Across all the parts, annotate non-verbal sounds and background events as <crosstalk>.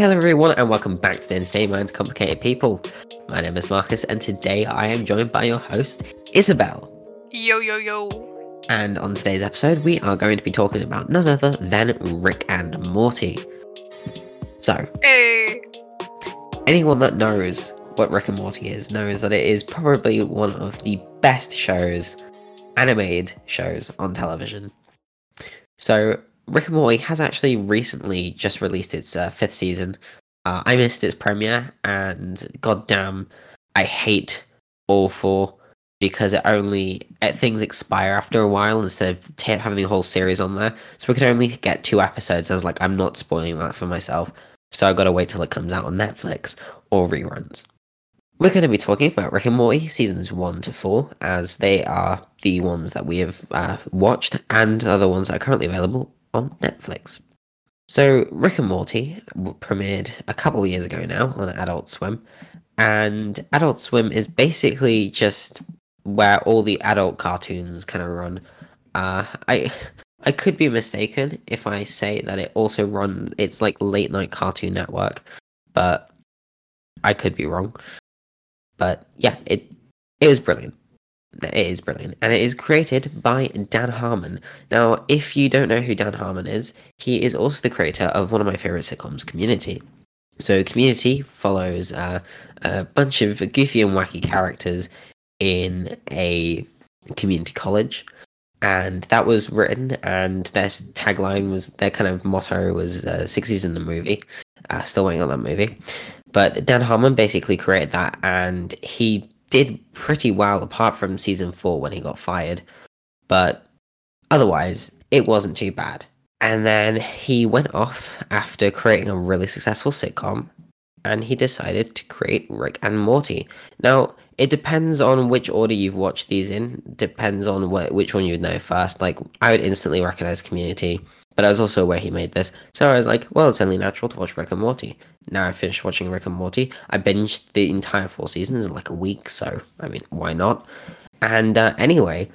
Hello everyone and welcome back to the Entertainment Minds Complicated People. My name is Marcus and today I am joined by your host, Isobel. Yo, yo, yo. And on today's episode we are going to be talking about none other than Rick and Morty. So, Hey. anyone that knows what Rick and Morty is knows that it is probably one of the best shows, animated shows on television. So, Rick and Morty has actually recently just released its uh, fifth season. Uh, I missed its premiere, and goddamn, I hate All 4 because it only uh, things expire after a while instead of ta having the whole series on there. So we could only get two episodes. I was like, I'm not spoiling that for myself, so I got to wait till it comes out on Netflix or reruns. We're going to be talking about Rick and Morty seasons one to four, as they are the ones that we have uh, watched and are the ones that are currently available on Netflix. So, Rick and Morty premiered a couple years ago now on Adult Swim, and Adult Swim is basically just where all the adult cartoons kind of run. Uh, I I could be mistaken if I say that it also run it's like late night Cartoon Network, but I could be wrong. But yeah, it it was brilliant. It is brilliant, and it is created by Dan Harmon. Now, if you don't know who Dan Harmon is, he is also the creator of one of my favorite sitcoms, Community. So, Community follows uh, a bunch of goofy and wacky characters in a community college, and that was written. And their tagline was their kind of motto was uh, "60s in the movie." Uh, still waiting on that movie, but Dan Harmon basically created that, and he did pretty well apart from season four when he got fired. But otherwise, it wasn't too bad. And then he went off after creating a really successful sitcom and he decided to create Rick and Morty. Now, it depends on which order you've watched these in, depends on wh- which one you would know first. Like, I would instantly recognize Community, but I was also aware he made this. So I was like, well, it's only natural to watch Rick and Morty. Now I finished watching Rick and Morty. I binged the entire four seasons in like a week, so I mean, why not? And uh, anyway,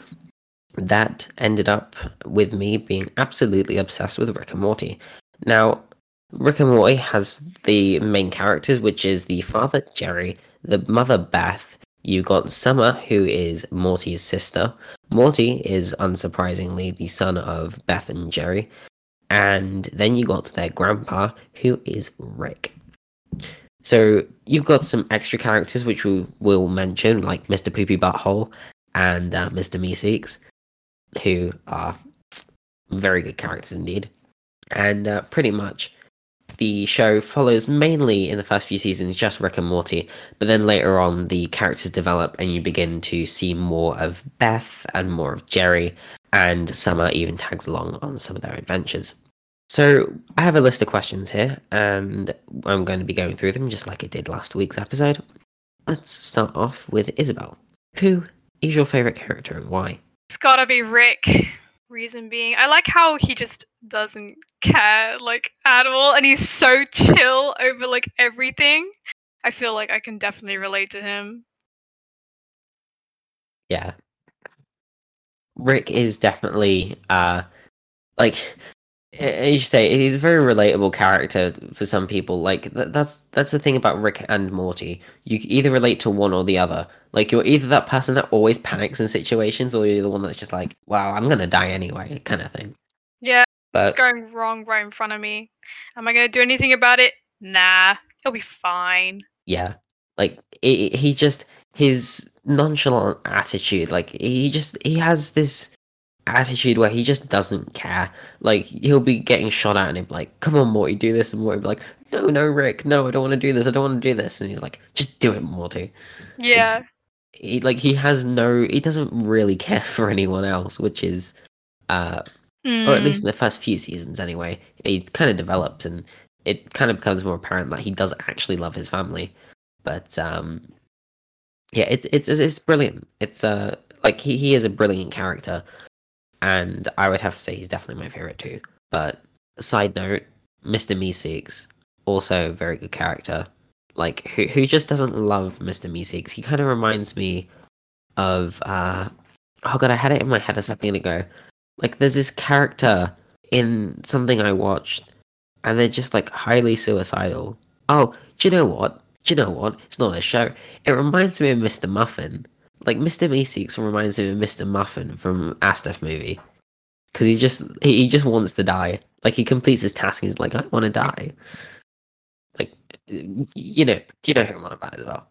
that ended up with me being absolutely obsessed with Rick and Morty. Now, Rick and Morty has the main characters, which is the father Jerry, the mother Beth. You got Summer, who is Morty's sister. Morty is unsurprisingly the son of Beth and Jerry. And then you got their grandpa, who is Rick. So you've got some extra characters which we will mention, like Mr. Poopy Butthole and uh, Mr. Meeseeks, who are very good characters indeed. And uh, pretty much the show follows mainly in the first few seasons just Rick and Morty, but then later on the characters develop and you begin to see more of Beth and more of Jerry, and Summer even tags along on some of their adventures. So I have a list of questions here, and I'm going to be going through them just like I did last week's episode. Let's start off with Isobel. Who is your favorite character and why? It's gotta be Rick. Reason being, I like how he just doesn't care, like, at all, and he's so chill over, like, everything. I feel like I can definitely relate to him. Yeah. Rick is definitely uh like as you say, he's a very relatable character for some people. Like th- that's that's the thing about Rick and Morty. You either relate to one or the other. Like you're either that person that always panics in situations, or you're the one that's just like, "Wow, I'm gonna die anyway," kind of thing. Yeah, But it's going wrong right in front of me. Am I gonna do anything about it? Nah, he'll be fine. yeah, like it, he just his nonchalant attitude. Like he just he has this attitude where he just doesn't care. Like he'll be getting shot at and he'll be like, "Come on, Morty, do this," and Morty be like, "No, no, Rick, no, I don't want to do this. I don't want to do this." And he's like, "Just do it, Morty." Yeah, He like he has no, he doesn't really care <laughs> for anyone else, which is, uh, or at least in the first few seasons anyway. He kind of develops and it kind of becomes more apparent that he does actually love his family. But um, yeah, it's it's it's brilliant. It's uh like he he is a brilliant character and I would have to say he's definitely my favorite too. But side note, Mr. Meeseeks, also very good character. Like who who just doesn't love Mr. Meeseeks? He kind of reminds me of uh oh god, I had it in my head a second ago. Like there's this character in something I watched and they're just like highly suicidal. Oh, do you know what? Do you know what? It's not a show. It reminds me of Mr. Muffin. Like Mr. Meeseeks reminds me of Mr. Muffin from Astef movie. Because he just he, he just wants to die. Like he completes his task and he's like, I want to die. Like you know, do you know who I'm on about as well?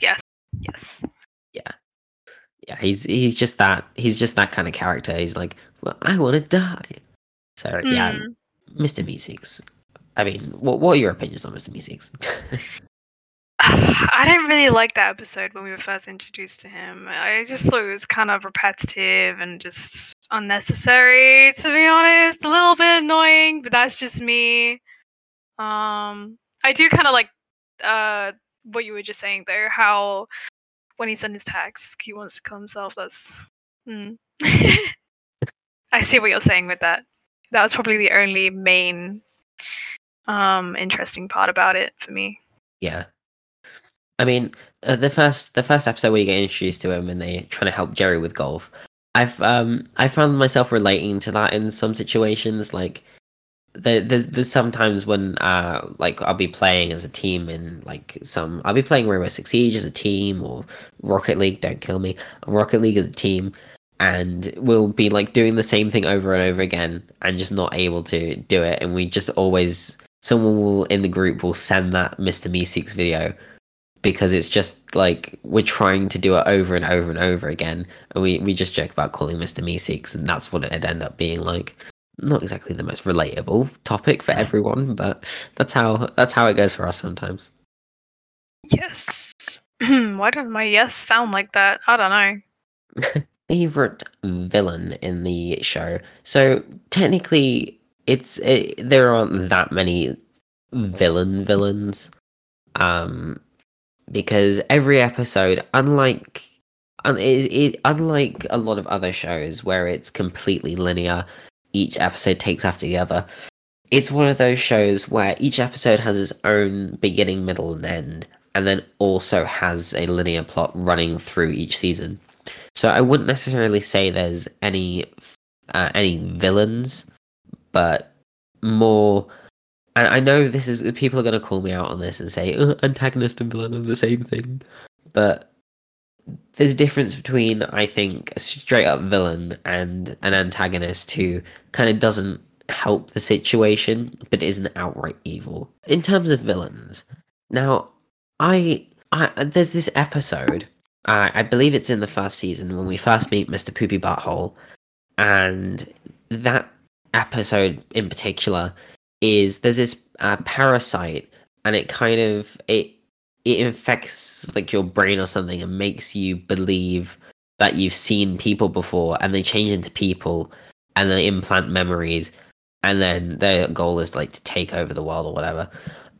Yes. Yes. Yeah, Yeah. he's he's just that he's just that kind of character. He's like, well, I want to die. So yeah, Mm. Mr. Meeseeks. I mean, what what are your opinions on Mr. Meeseeks? <laughs> I didn't really like that episode when we were first introduced to him. I just thought it was kind of repetitive and just unnecessary, to be honest. A little bit annoying, but that's just me. Um, I do kind of like uh what you were just saying there. How when he's done his task, he wants to kill himself. That's. Hmm. <laughs> I see what you're saying with that. That was probably the only main um interesting part about it for me. yeah, I mean, uh, the first the first episode where you get introduced to him and they're trying to help Jerry with golf. I've um I found myself relating to that in some situations. Like there, there's there's sometimes when uh like I'll be playing as a team in like some I'll be playing Rainbow Six Siege as a team or Rocket League. Don't kill me. Rocket League as a team, and we'll be like doing the same thing over and over again and just not able to do it. And we just always someone will in the group will send that Mr. Meeseeks video because it's just like we're trying to do it over and over and over again, and we we just joke about calling Mr. Meeseeks, and that's what it'd end up being like. Not exactly the most relatable topic for everyone, but that's how that's how it goes for us sometimes. Yes. <clears throat> Why does my yes sound like that? I don't know. <laughs> Favorite villain in the show. So technically, it's it, there aren't that many villain villains, um, because every episode, unlike un, it, it, unlike a lot of other shows where it's completely linear, each episode takes after the other. It's one of those shows where each episode has its own beginning, middle, and end, and then also has a linear plot running through each season. So I wouldn't necessarily say there's any uh, any villains, but more. I know this is people are going to call me out on this and say "Uh, antagonist and villain are the same thing, but there's a difference between I think a straight up villain and an antagonist who kind of doesn't help the situation but isn't outright evil. In terms of villains, now I I there's this episode I believe it's in the first season when we first meet Mr. Poopy Butthole, and that episode in particular is there's this uh, parasite, and it kind of it it infects like your brain or something and makes you believe that you've seen people before, and they change into people, and they implant memories, and then their goal is like to take over the world or whatever.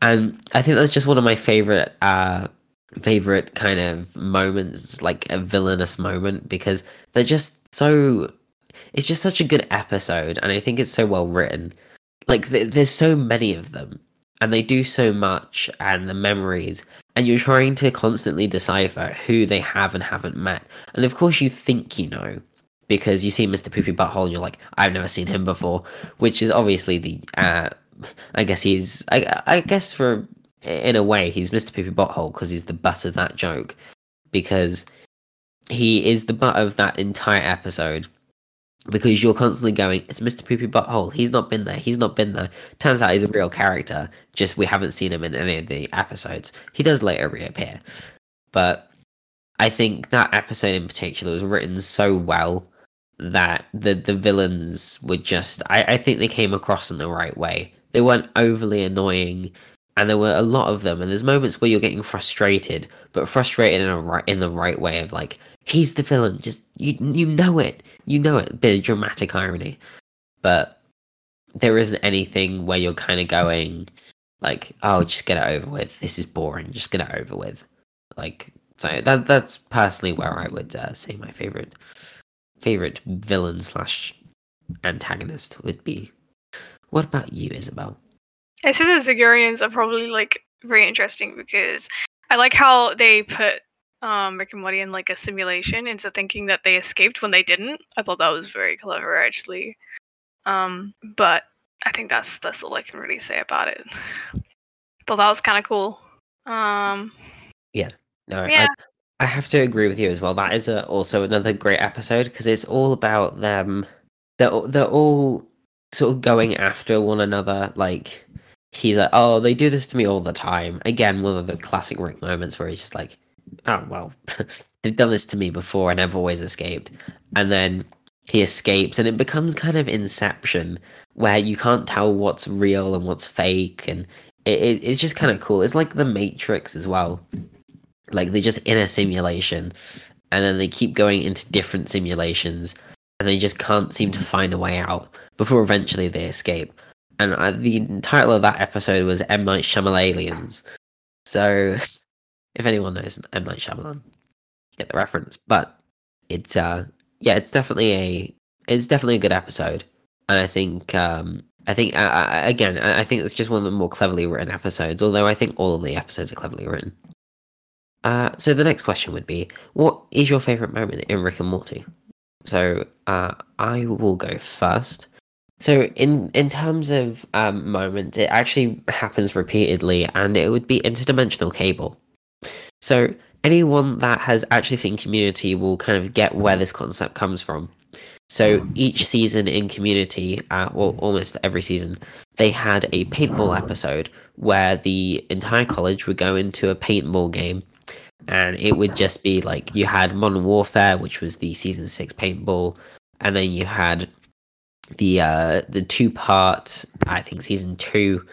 And I think that's just one of my favorite uh favorite kind of moments, like a villainous moment, because they're just so. It's just such a good episode, and I think it's so well written. Like th- there's so many of them, and they do so much, and the memories, and you're trying to constantly decipher who they have and haven't met, and of course you think you know. Because you see Mr. Poopy Butthole and you're like, I've never seen him before, which is obviously the, uh, I guess he's, I, I guess for in a way, he's Mr. Poopy Butthole because he's the butt of that joke. Because he is the butt of that entire episode. Because you're constantly going, it's Mr. Poopy Butthole. He's not been there. He's not been there. Turns out he's a real character. Just we haven't seen him in any of the episodes. He does later reappear. But I think that episode in particular was written so well that the the villains were just I, I think they came across in the right way. They weren't overly annoying and there were a lot of them and there's moments where you're getting frustrated but frustrated in a right in the right way of like he's the villain. Just you you know it. You know it. Bit of dramatic irony. But there isn't anything where you're kind of going like oh just get it over with. This is boring. Just get it over with. Like so that that's personally where i would uh, say my favorite favorite villain slash antagonist would be. What about you Isobel? I say the Zigerions are probably like very interesting because I like how they put um, Rick and Morty in like a simulation into thinking that they escaped when they didn't. I thought that was very clever actually. Um, but I think that's that's all I can really say about it. <laughs> Thought that was kind of cool. Um, No, Yeah. I, I have to agree with you as well. That is a, also another great episode because it's all about them. They're all- they're all sort of going after one another. Like he's like, oh, they do this to me all the time. Again, one of the classic Rick moments where he's just like, oh well, <laughs> they've done this to me before and I've always escaped. And then he escapes, and it becomes kind of Inception, where you can't tell what's real and what's fake, and it, it, it's just kind of cool. It's like the Matrix as well. Like they're just in a simulation and then they keep going into different simulations and they just can't seem to find a way out before eventually they escape. And uh, the title of that episode was M. Night Shyamalan so <laughs> if anyone knows M Night Shyamalan you get the reference but it's uh yeah it's definitely a it's definitely a good episode and I think um I think uh, uh, again I I think it's just one of the more cleverly written episodes although I think all of the episodes are cleverly written uh, so the next question would be, what is your favorite moment in Rick and Morty? So uh, I will go first. So in in terms of um, moments, it actually happens repeatedly, and it would be interdimensional cable. So anyone that has actually seen Community will kind of get where this concept comes from. So each season in Community, uh, well, almost every season, they had a paintball episode where the entire college would go into a paintball game and it would just be like you had Modern Warfare, which was the season six paintball, and then you had the uh the two part I think season two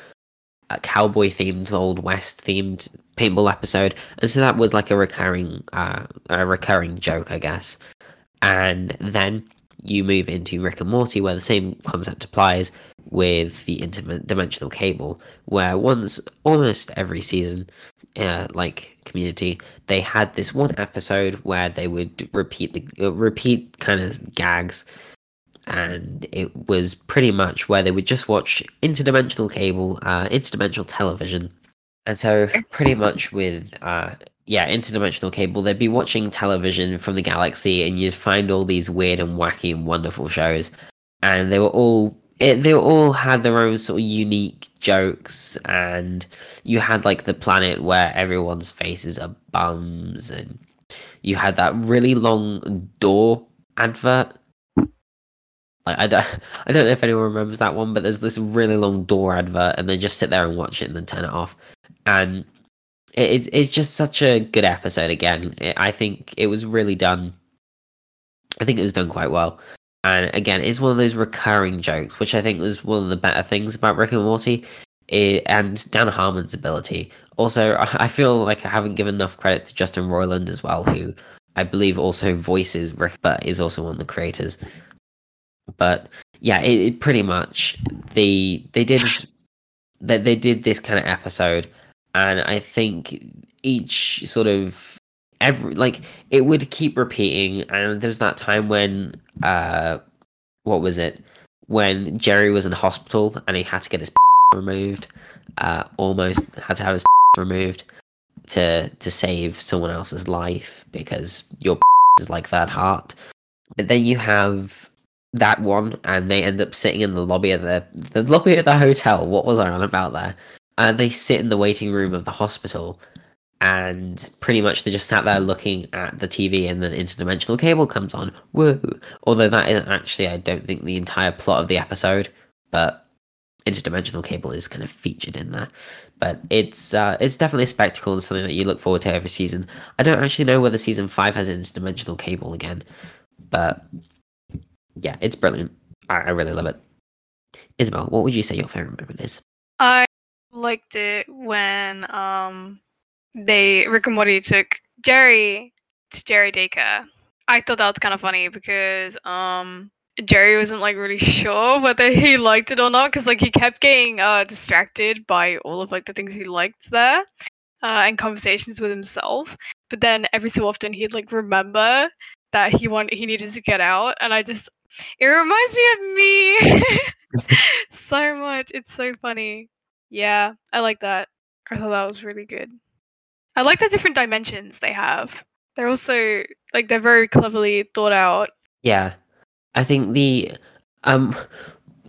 uh, cowboy themed old west themed paintball episode, and so that was like a recurring uh a recurring joke, I guess. And then you move into Rick and Morty, where the same concept applies with the interdimensional cable, where once almost every season, uh, like Community, they had this one episode where they would repeat the uh, repeat kind of gags and it was pretty much where they would just watch interdimensional cable uh interdimensional television and so pretty much with uh yeah interdimensional cable they'd be watching television from the galaxy and you'd find all these weird and wacky and wonderful shows and they were all it, they all had their own sort of unique jokes and you had like the planet where everyone's faces are bums and you had that really long door advert like I don't, I don't know if anyone remembers that one, but there's this really long door advert, and they just sit there and watch it and then turn it off. Um, and it's it's just such a good episode. Again, I think it was really done. I think it was done quite well. And again, it's one of those recurring jokes, which I think was one of the better things about Rick and Morty, it, and Dan Harmon's ability. Also, <laughs> I feel like I haven't given enough credit to Justin Roiland as well, who I believe also voices Rick, but is also one of the creators but yeah, it, it pretty much they they did that they did this kind of episode, and I think each sort of every like it would keep repeating, and there was that time when uh, what was it when Jerry was in hospital and he had to get his <laughs> removed, uh, almost had to have his <laughs> removed to to save someone else's life because your <laughs> is like that heart. But then you have that one, and they end up sitting in the lobby of the the lobby of the hotel. What was I on about there? And they sit in the waiting room of the hospital, and pretty much they just sat there looking at the TV, and then interdimensional cable comes on. Whoa! Although that isn't actually, I don't think the entire plot of the episode, but interdimensional cable is kind of featured in there. But it's uh, it's definitely a spectacle and something that you look forward to every season. I don't actually know whether season five has interdimensional cable again, but yeah, it's brilliant. I, I really love it. Isobel, what would you say your favorite moment is? I liked it when um they Rick and Morty took Jerry to Jerry daycare. I thought that was kind of funny because um Jerry wasn't like really sure whether he liked it or not because like he kept getting uh distracted by all of like the things he liked there uh, and conversations with himself. But then every so often he'd like remember that he wanted he needed to get out, and I just it reminds me of me <laughs> so much. It's so funny. Yeah, I like that. I thought that was really good. I like the different dimensions they have. They're also like they're very cleverly thought out. Yeah, I think the um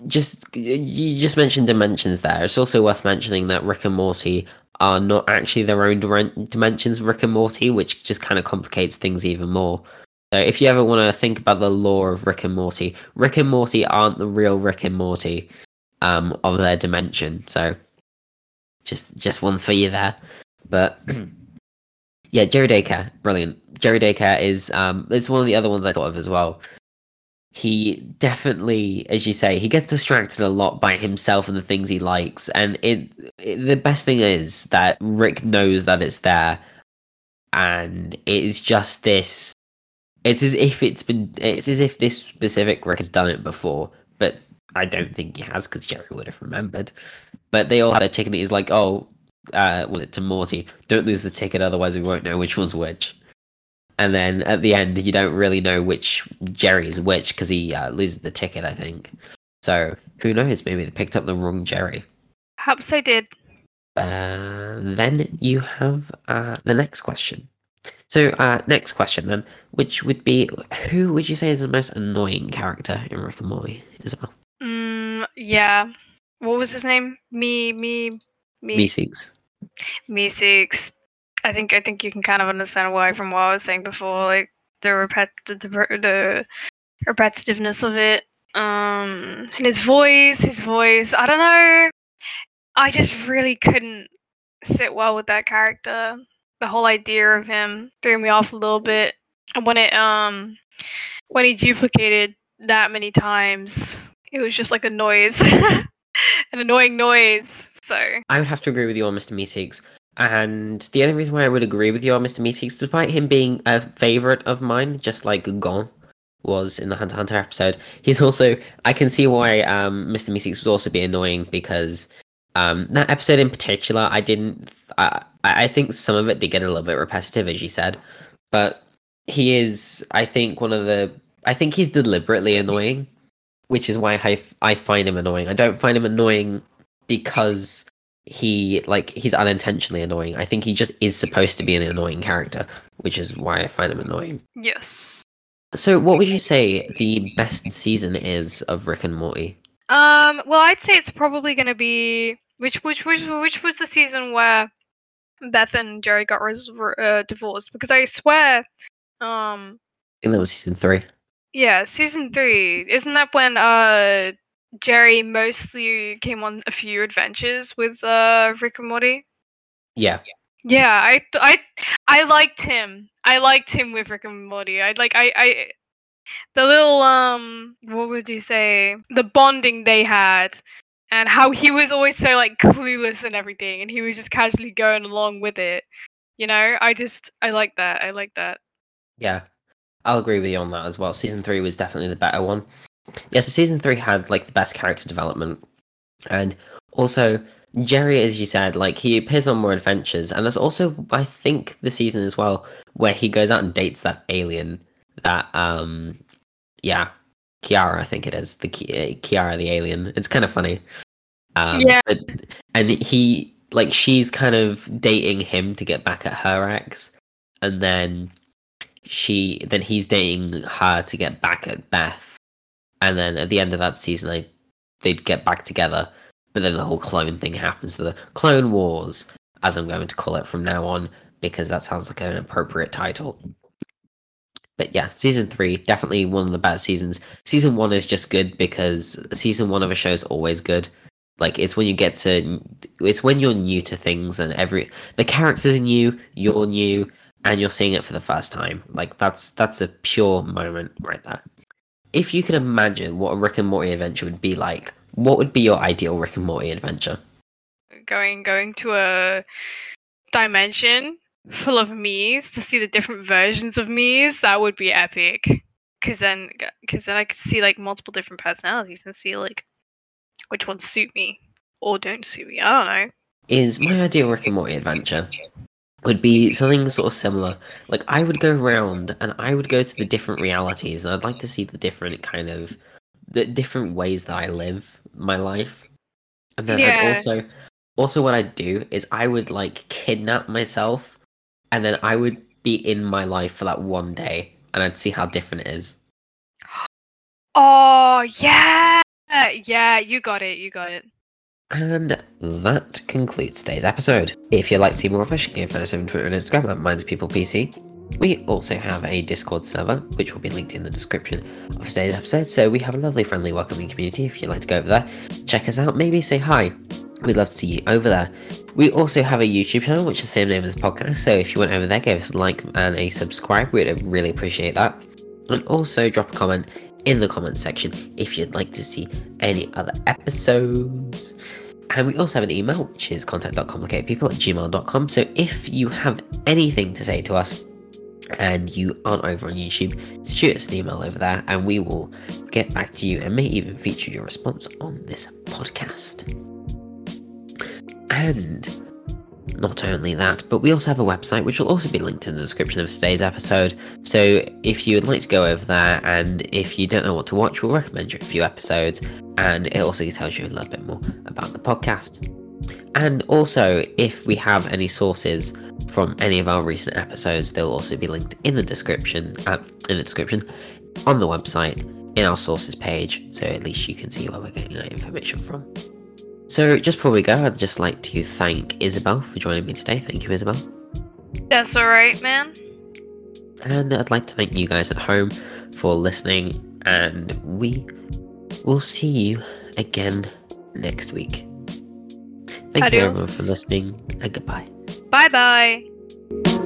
just you just mentioned dimensions there. It's also worth mentioning that Rick and Morty are not actually their own dimensions Rick and Morty, which just kind of complicates things even more. So if you ever want to think about the lore of Rick and Morty, Rick and Morty aren't the real Rick and Morty um, of their dimension. So just just one for you there. But <clears throat> yeah, Jerry Daycare, brilliant. Jerry Daycare is um, it's one of the other ones I thought of as well he definitely, as you say, he gets distracted a lot by himself and the things he likes. And it, it, the best thing is that Rick knows that it's there, and it is just this. It's as if it's been. It's as if this specific Rick has done it before, but I don't think he has because Jerry would have remembered. But they all had a ticket. He's like, "Oh, uh, was it to Morty? Don't lose the ticket, otherwise we won't know which one's which." and then at the end you don't really know which Jerry is which because he uh, loses the ticket, I think. So who knows? Maybe they picked up the wrong Jerry. Perhaps they did. Uh, then you have uh, the next question. So uh, next question then, which would be who would you say is the most annoying character in Rick and Morty, Isobel? Mm, yeah. What was his name? Me, me, me. Meeseeks. Meeseeks. I think I think you can kind of understand why from what I was saying before, like the repet the, the, the repetitiveness of it. Um, and his voice, his voice. I don't know. I just really couldn't sit well with that character. The whole idea of him threw me off a little bit. And when it um when he duplicated that many times, it was just like a noise. <laughs> <laughs> An annoying noise. So I would have to agree with you on Mr. Meeseeks. And the only reason why I would agree with you on Mr. Meeseeks, despite him being a favorite of mine, just like Gon was in the Hunter Hunter episode, he's also I can see why um, Mr. Meeseeks would also be annoying because um, that episode in particular, I didn't. I I think some of it did get a little bit repetitive, as you said, but he is. I think one of the. I think he's deliberately annoying, which is why I I find him annoying. I don't find him annoying because he like he's unintentionally annoying. I think he just is supposed to be an annoying character, which is why I find him annoying. Yes. So, what would you say the best season is of Rick and Morty? Um. Well, I'd say it's probably going to be which which which which was the season where Beth and Jerry got res- uh, divorced because I swear, um. I think that was season three. Yeah, season three. Isn't that when uh Jerry mostly came on a few adventures with uh, Rick and Morty. Yeah. Yeah, I I I liked him. I liked him with Rick and Morty. I like I I the little um what would you say the bonding they had and how he was always so like clueless and everything and he was just casually going along with it. You know, I just I like that. I like that. Yeah. I'll agree with you on that as well. Season 3 was definitely the better one yeah, so season three had like the best character development, and also Jerry, as you said, like he appears on more adventures, and there's also I think the season as well where he goes out and dates that alien, that um, yeah, Kiara, I think it is the Kiara the alien. It's kind of funny. Um, yeah, but, and he like she's kind of dating him to get back at her ex, and then she then he's dating her to get back at Beth and then at the end of that season, they they'd get back together. But then the whole clone thing happens. The Clone Wars, as I'm going to call it from now on, because that sounds like an appropriate title. But yeah, season three definitely one of the best seasons. Season one is just good because season one of a show is always good. Like it's when you get to, it's when you're new to things and every the characters are new, you're new, and you're seeing it for the first time. Like that's that's a pure moment right there if you could imagine what a Rick and Morty adventure would be like, what would be your ideal Rick and Morty adventure? Going going to a dimension full of me's to see the different versions of me's, that would be epic. Cause then, cause then I could see like multiple different personalities and see like which ones suit me or don't suit me. I don't know. Is my ideal Rick and Morty adventure would be something sort of similar. Like I would go around and I would go to the different realities, and I'd like to see the different kind of the different ways that I live my life. And then Yeah. I'd also also what I'd do is I would like kidnap myself and then I would be in my life for that one day and I'd see how different it is. <gasps> Oh yeah, yeah, you got it. You got it. And that concludes today's episode. If you'd like to see more of us, you can find us on Twitter and Instagram at Minds People PC. We also have a Discord server, which will be linked in the description of today's episode. So we have a lovely, friendly, welcoming community. If you'd like to go over there, check us out, maybe say hi. We'd love to see you over there. We also have a YouTube channel, which is the same name as the podcast. So if you went over there, give us a like and a subscribe. We'd really appreciate that. And also drop a comment in the comments section if you'd like to see any other episodes. And we also have an email, which is contact.complicatedpeople at gmail.com. So if you have anything to say to us and you aren't over on YouTube, shoot us an email over there and we will get back to you and may even feature your response on this podcast. And not only that, but we also have a website which will also be linked in the description of today's episode. So if you would like to go over there and if you don't know what to watch, we'll recommend you a few episodes and it also tells you a little bit more about the podcast. And also, if we have any sources from any of our recent episodes, they'll also be linked in the description, uh, in the description, on the website, in our sources page, so at least you can see where we're getting our information from. So, just before we go, I'd just like to thank Isobel for joining me today. Thank you, Isobel. That's all right, man. And I'd like to thank you guys at home for listening, and we will see you again next week. Thank you everyone for listening, and goodbye. Bye bye.